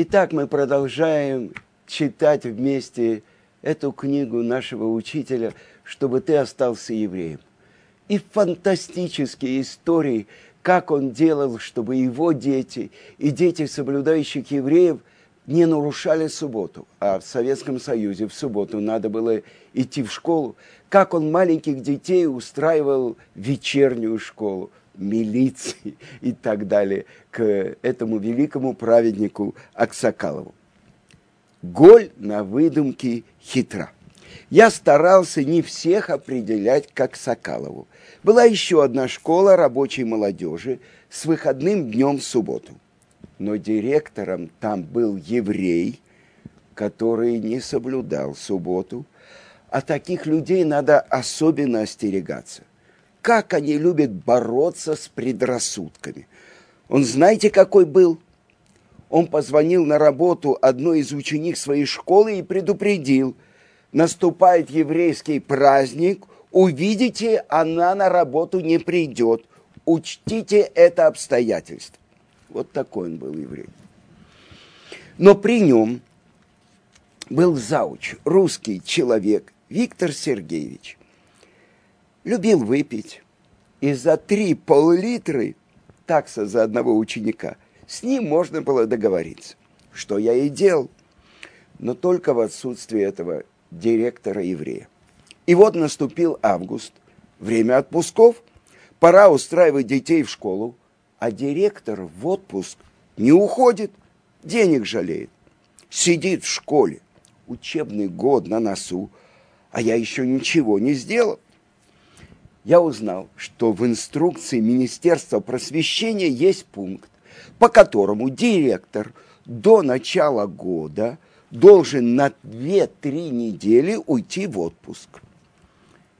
Итак, мы продолжаем читать вместе эту книгу нашего учителя, чтобы ты остался евреем. И фантастические истории, как он делал, чтобы его дети и дети соблюдающих евреев не нарушали субботу. А в Советском Союзе в субботу надо было идти в школу. Как он маленьких детей устраивал вечернюю школу милиции и так далее к этому великому праведнику Аксакалову. Голь на выдумке хитра. Я старался не всех определять как Сокалову. Была еще одна школа рабочей молодежи с выходным днем в субботу. Но директором там был еврей, который не соблюдал субботу, а таких людей надо особенно остерегаться как они любят бороться с предрассудками. Он знаете, какой был? Он позвонил на работу одной из ученик своей школы и предупредил, наступает еврейский праздник, увидите, она на работу не придет. Учтите это обстоятельство. Вот такой он был еврей. Но при нем был зауч, русский человек, Виктор Сергеевич любил выпить. И за три пол-литры такса за одного ученика с ним можно было договориться, что я и делал, но только в отсутствие этого директора еврея. И вот наступил август, время отпусков, пора устраивать детей в школу, а директор в отпуск не уходит, денег жалеет, сидит в школе, учебный год на носу, а я еще ничего не сделал я узнал, что в инструкции Министерства просвещения есть пункт, по которому директор до начала года должен на 2-3 недели уйти в отпуск.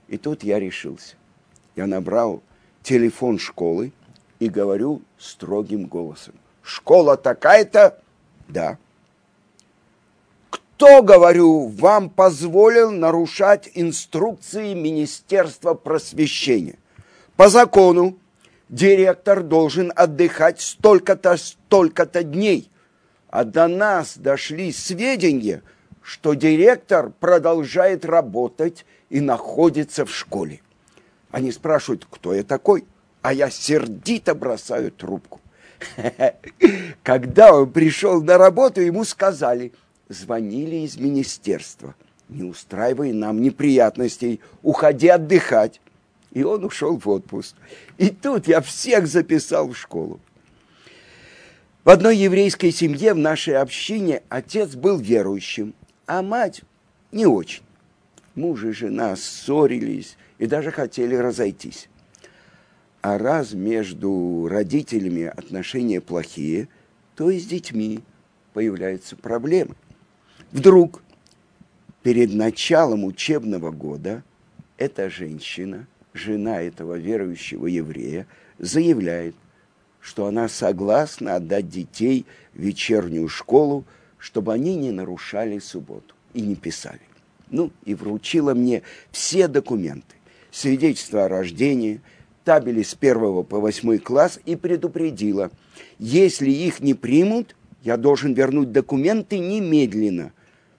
И тут я решился. Я набрал телефон школы и говорю строгим голосом. Школа такая-то? Да кто, говорю, вам позволил нарушать инструкции Министерства просвещения? По закону директор должен отдыхать столько-то, столько-то дней. А до нас дошли сведения, что директор продолжает работать и находится в школе. Они спрашивают, кто я такой, а я сердито бросаю трубку. Когда он пришел на работу, ему сказали – звонили из министерства. Не устраивай нам неприятностей, уходи отдыхать. И он ушел в отпуск. И тут я всех записал в школу. В одной еврейской семье в нашей общине отец был верующим, а мать не очень. Муж и жена ссорились и даже хотели разойтись. А раз между родителями отношения плохие, то и с детьми появляются проблемы. Вдруг перед началом учебного года эта женщина, жена этого верующего еврея, заявляет, что она согласна отдать детей в вечернюю школу, чтобы они не нарушали субботу и не писали. Ну, и вручила мне все документы, свидетельство о рождении, табели с первого по восьмой класс и предупредила, если их не примут, я должен вернуть документы немедленно,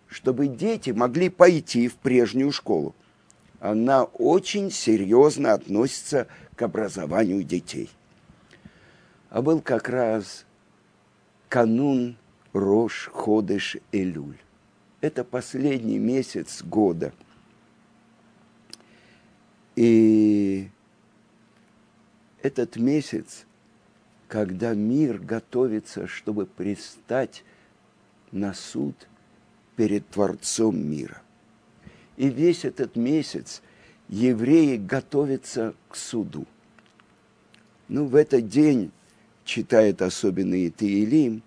чтобы дети могли пойти в прежнюю школу. Она очень серьезно относится к образованию детей. А был как раз канун Рош Ходыш Элюль. Это последний месяц года. И этот месяц, когда мир готовится, чтобы пристать на суд – перед Творцом мира. И весь этот месяц евреи готовятся к суду. Ну, в этот день читает особенные Таилим,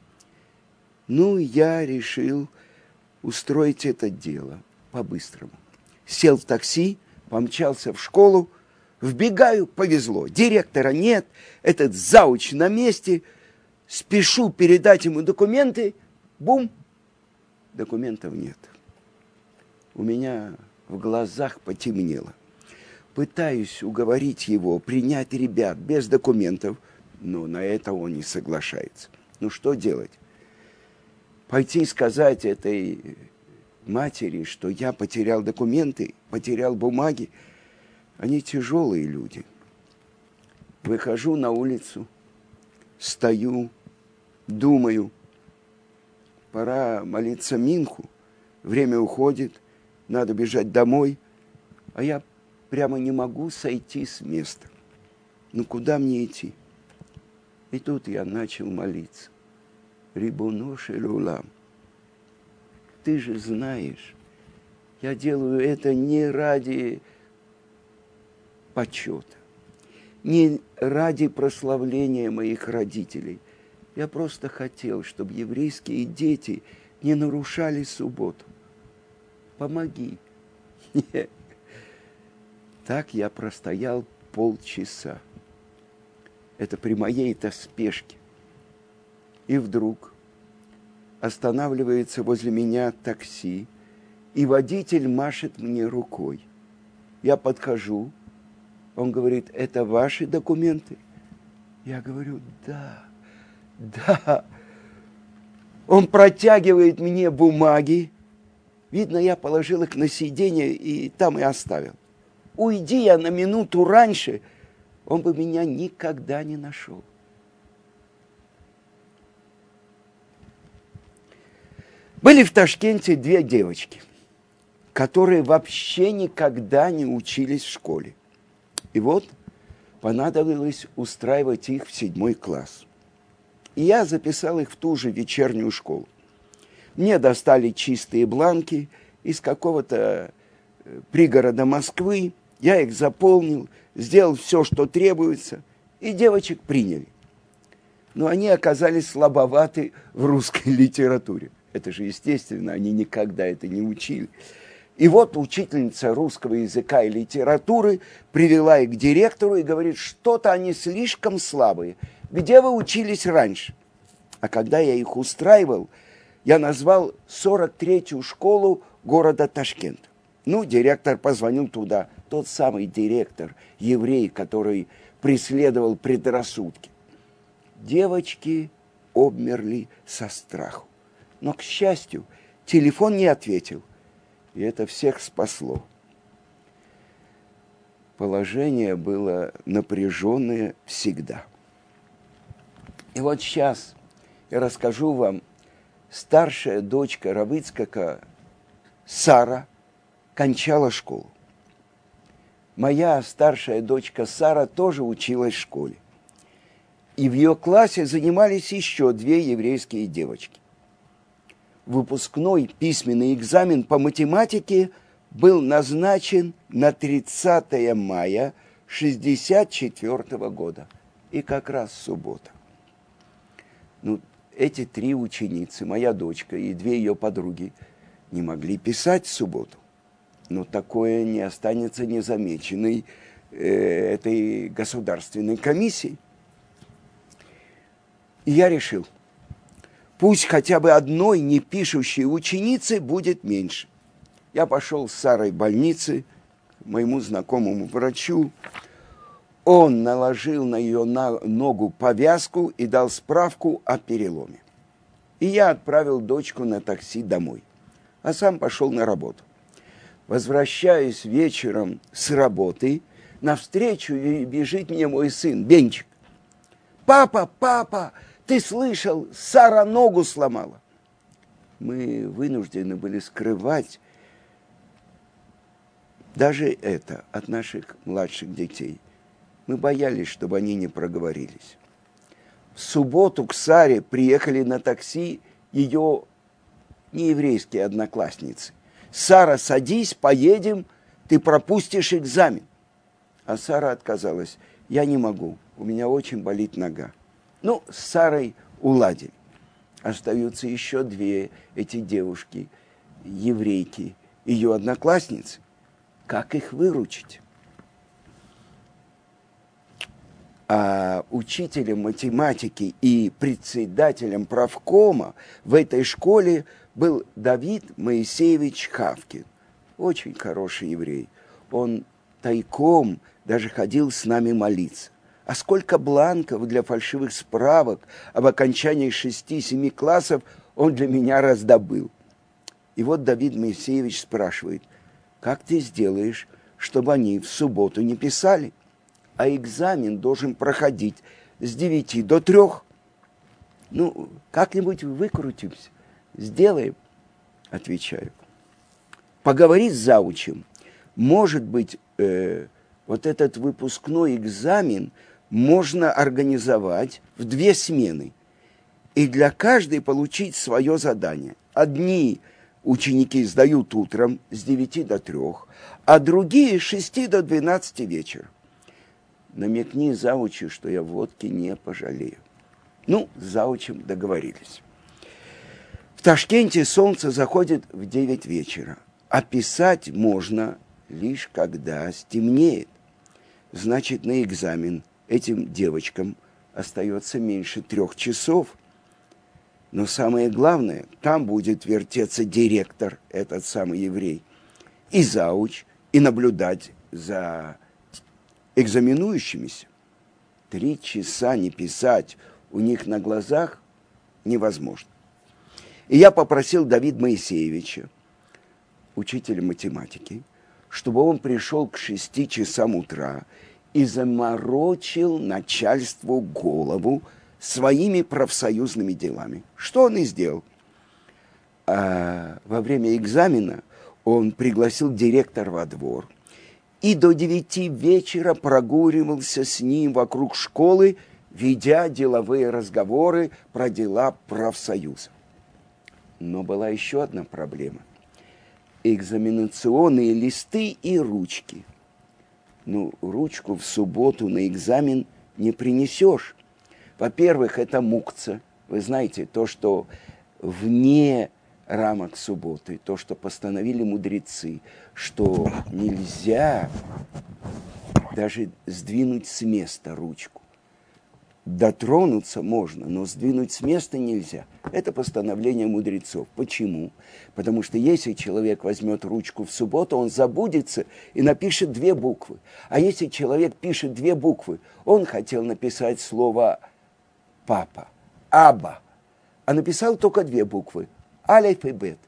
ну, я решил устроить это дело по-быстрому. Сел в такси, помчался в школу, вбегаю, повезло. Директора нет, этот зауч на месте, спешу передать ему документы, бум, документов нет. У меня в глазах потемнело. Пытаюсь уговорить его принять ребят без документов, но на это он не соглашается. Ну что делать? пойти сказать этой матери, что я потерял документы, потерял бумаги. Они тяжелые люди. Выхожу на улицу, стою, думаю, пора молиться Минху, время уходит, надо бежать домой, а я прямо не могу сойти с места. Ну куда мне идти? И тут я начал молиться. Рибуну Шелулам. Ты же знаешь, я делаю это не ради почета, не ради прославления моих родителей. Я просто хотел, чтобы еврейские дети не нарушали субботу. Помоги. Так я простоял полчаса. Это при моей-то спешке. И вдруг останавливается возле меня такси, и водитель машет мне рукой. Я подхожу, он говорит, это ваши документы? Я говорю, да, да. Он протягивает мне бумаги. Видно, я положил их на сиденье и там и оставил. Уйди я на минуту раньше, он бы меня никогда не нашел. Были в Ташкенте две девочки, которые вообще никогда не учились в школе. И вот понадобилось устраивать их в седьмой класс. И я записал их в ту же вечернюю школу. Мне достали чистые бланки из какого-то э, пригорода Москвы. Я их заполнил, сделал все, что требуется, и девочек приняли. Но они оказались слабоваты в русской литературе. Это же естественно, они никогда это не учили. И вот учительница русского языка и литературы привела их к директору и говорит, что-то они слишком слабые. Где вы учились раньше? А когда я их устраивал, я назвал 43-ю школу города Ташкент. Ну, директор позвонил туда, тот самый директор, еврей, который преследовал предрассудки. Девочки обмерли со страху. Но, к счастью, телефон не ответил. И это всех спасло. Положение было напряженное всегда. И вот сейчас я расскажу вам, старшая дочка Равыцкака, Сара, кончала школу. Моя старшая дочка Сара тоже училась в школе. И в ее классе занимались еще две еврейские девочки выпускной письменный экзамен по математике был назначен на 30 мая 1964 года. И как раз суббота. Ну, эти три ученицы, моя дочка и две ее подруги, не могли писать в субботу. Но такое не останется незамеченной э, этой государственной комиссией. И я решил – Пусть хотя бы одной непишущей ученицы будет меньше. Я пошел с Сарой в больнице, к моему знакомому врачу. Он наложил на ее ногу повязку и дал справку о переломе. И я отправил дочку на такси домой, а сам пошел на работу. Возвращаясь вечером с работы, навстречу бежит мне мой сын, Бенчик. «Папа, папа, ты слышал, Сара ногу сломала. Мы вынуждены были скрывать даже это от наших младших детей. Мы боялись, чтобы они не проговорились. В субботу к Саре приехали на такси ее нееврейские одноклассницы. «Сара, садись, поедем, ты пропустишь экзамен». А Сара отказалась. «Я не могу, у меня очень болит нога». Ну, с Сарой уладили. Остаются еще две эти девушки, еврейки, ее одноклассницы. Как их выручить? А учителем математики и председателем правкома в этой школе был Давид Моисеевич Хавкин. Очень хороший еврей. Он тайком даже ходил с нами молиться. А сколько бланков для фальшивых справок об окончании шести-семи классов он для меня раздобыл. И вот Давид Моисеевич спрашивает, как ты сделаешь, чтобы они в субботу не писали? А экзамен должен проходить с 9 до 3. Ну, как-нибудь выкрутимся, сделаем, отвечаю. Поговори с заучем. Может быть, э, вот этот выпускной экзамен можно организовать в две смены. И для каждой получить свое задание. Одни ученики сдают утром с 9 до 3, а другие с 6 до 12 вечера. Намекни заучу, что я водки не пожалею. Ну, с заучем договорились. В Ташкенте солнце заходит в 9 вечера, а писать можно лишь когда стемнеет. Значит, на экзамен этим девочкам остается меньше трех часов – но самое главное, там будет вертеться директор, этот самый еврей, и зауч, и наблюдать за экзаменующимися. Три часа не писать у них на глазах невозможно. И я попросил Давид Моисеевича, учителя математики, чтобы он пришел к шести часам утра и заморочил начальству голову, своими профсоюзными делами. Что он и сделал. А во время экзамена он пригласил директора во двор и до девяти вечера прогуливался с ним вокруг школы, ведя деловые разговоры про дела профсоюза. Но была еще одна проблема. Экзаменационные листы и ручки. Ну, ручку в субботу на экзамен не принесешь. Во-первых, это мукца. Вы знаете, то, что вне рамок субботы, то, что постановили мудрецы, что нельзя даже сдвинуть с места ручку. Дотронуться можно, но сдвинуть с места нельзя. Это постановление мудрецов. Почему? Потому что если человек возьмет ручку в субботу, он забудется и напишет две буквы. А если человек пишет две буквы, он хотел написать слово папа, Аба, а написал только две буквы, Алиф и Бет.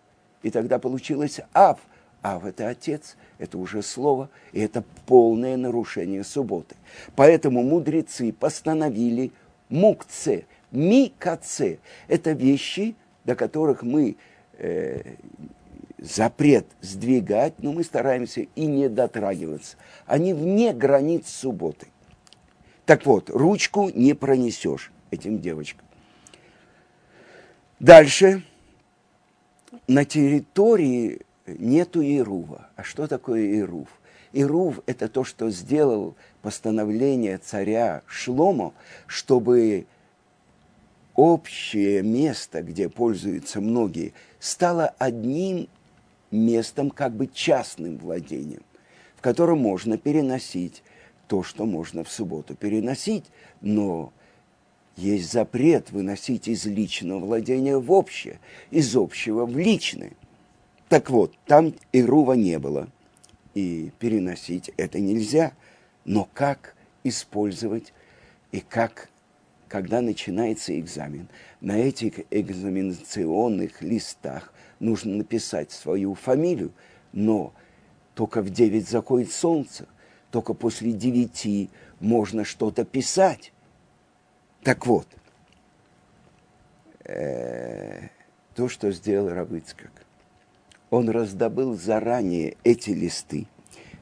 И тогда получилось Ав. Ав – это отец, это уже слово, и это полное нарушение субботы. Поэтому мудрецы постановили мукце, микаце. Это вещи, до которых мы э, запрет сдвигать, но мы стараемся и не дотрагиваться. Они вне границ субботы. Так вот, ручку не пронесешь этим девочкам. Дальше. На территории нету Ирува. А что такое Ирув? Ирув – это то, что сделал постановление царя Шломо, чтобы общее место, где пользуются многие, стало одним местом, как бы частным владением, в котором можно переносить то, что можно в субботу переносить, но есть запрет выносить из личного владения в общее, из общего в личное. Так вот, там Ирува не было, и переносить это нельзя. Но как использовать и как, когда начинается экзамен, на этих экзаменационных листах нужно написать свою фамилию, но только в 9 заходит солнце, только после 9 можно что-то писать. Так вот, э, то, что сделал Равыцкак, он раздобыл заранее эти листы.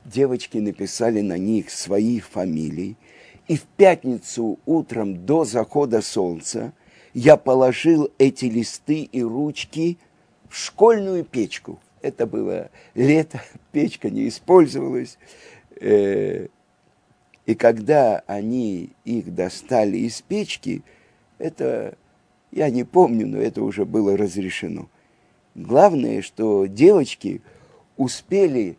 Девочки написали на них свои фамилии. И в пятницу утром до захода солнца я положил эти листы и ручки в школьную печку. Это было лето, печка не использовалась. Э, и когда они их достали из печки, это, я не помню, но это уже было разрешено. Главное, что девочки успели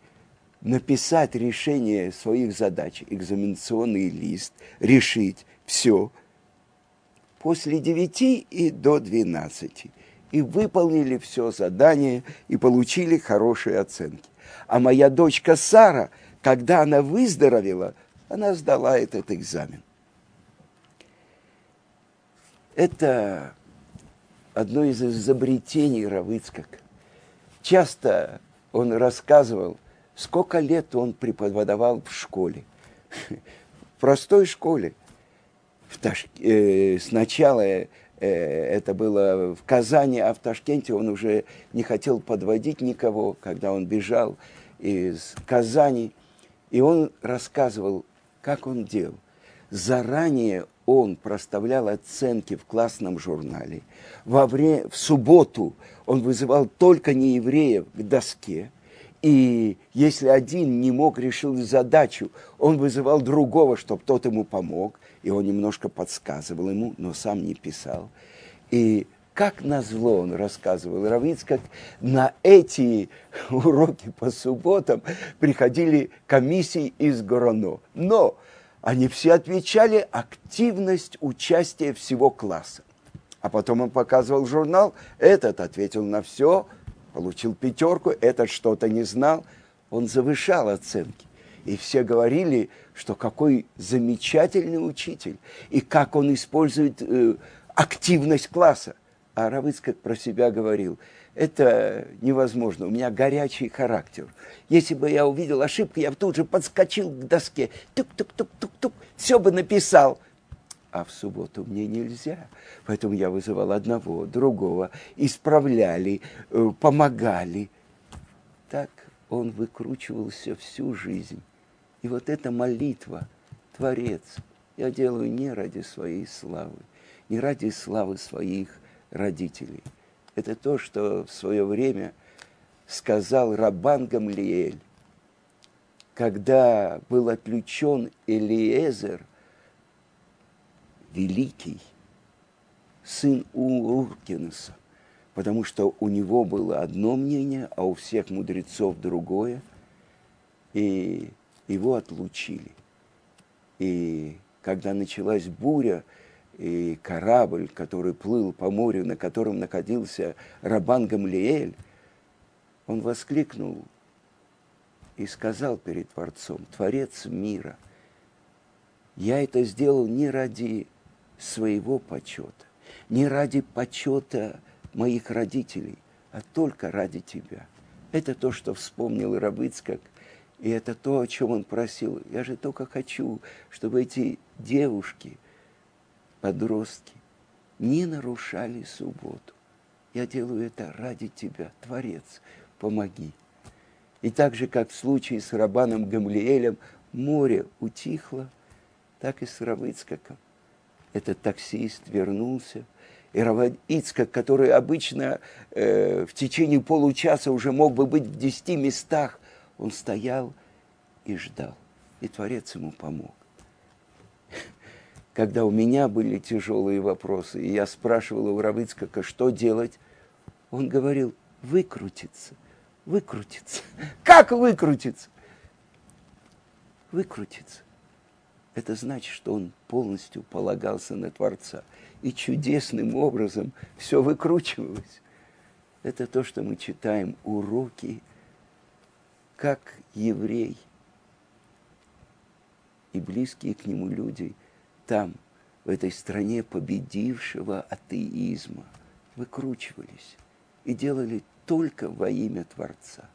написать решение своих задач, экзаменационный лист, решить все после 9 и до 12. И выполнили все задание и получили хорошие оценки. А моя дочка Сара, когда она выздоровела, она сдала этот экзамен. Это одно из изобретений Равыцкак. Часто он рассказывал, сколько лет он преподавал в школе. В простой школе. В Таш... э, сначала э, это было в Казани, а в Ташкенте он уже не хотел подводить никого, когда он бежал из Казани. И он рассказывал, как он делал. Заранее он проставлял оценки в классном журнале. Во время, в субботу он вызывал только неевреев к доске. И если один не мог решить задачу, он вызывал другого, чтобы тот ему помог. И он немножко подсказывал ему, но сам не писал. И как назло он рассказывал Равиц, как на эти уроки по субботам приходили комиссии из Гороно. Но они все отвечали активность участия всего класса. А потом он показывал журнал, этот ответил на все, получил пятерку, этот что-то не знал. Он завышал оценки. И все говорили, что какой замечательный учитель, и как он использует э, активность класса. А Равыцкак про себя говорил – это невозможно. У меня горячий характер. Если бы я увидел ошибку, я бы тут же подскочил к доске. Тук-тук-тук-тук-тук. Все бы написал. А в субботу мне нельзя. Поэтому я вызывал одного, другого. Исправляли, э, помогали. Так он выкручивался всю жизнь. И вот эта молитва, Творец, я делаю не ради своей славы, не ради славы своих родителей – это то, что в свое время сказал Рабан Гамлиэль, когда был отключен Элиезер, великий, сын Уркинеса, потому что у него было одно мнение, а у всех мудрецов другое, и его отлучили. И когда началась буря, и корабль, который плыл по морю, на котором находился Рабан Гамлиэль, он воскликнул и сказал перед Творцом, Творец мира, я это сделал не ради своего почета, не ради почета моих родителей, а только ради тебя. Это то, что вспомнил Рабыцкак, и это то, о чем он просил. Я же только хочу, чтобы эти девушки – подростки не нарушали субботу. Я делаю это ради тебя, Творец, помоги. И так же, как в случае с Рабаном Гамлиэлем, море утихло, так и с Равыцкаком. Этот таксист вернулся, и Равицкак, который обычно э, в течение получаса уже мог бы быть в десяти местах, он стоял и ждал. И Творец ему помог когда у меня были тяжелые вопросы, и я спрашивал у Равыцкака, что делать, он говорил, выкрутиться, выкрутиться. Как выкрутиться? Выкрутиться. Это значит, что он полностью полагался на Творца. И чудесным образом все выкручивалось. Это то, что мы читаем уроки, как еврей и близкие к нему люди – там, в этой стране победившего атеизма, выкручивались и делали только во имя Творца.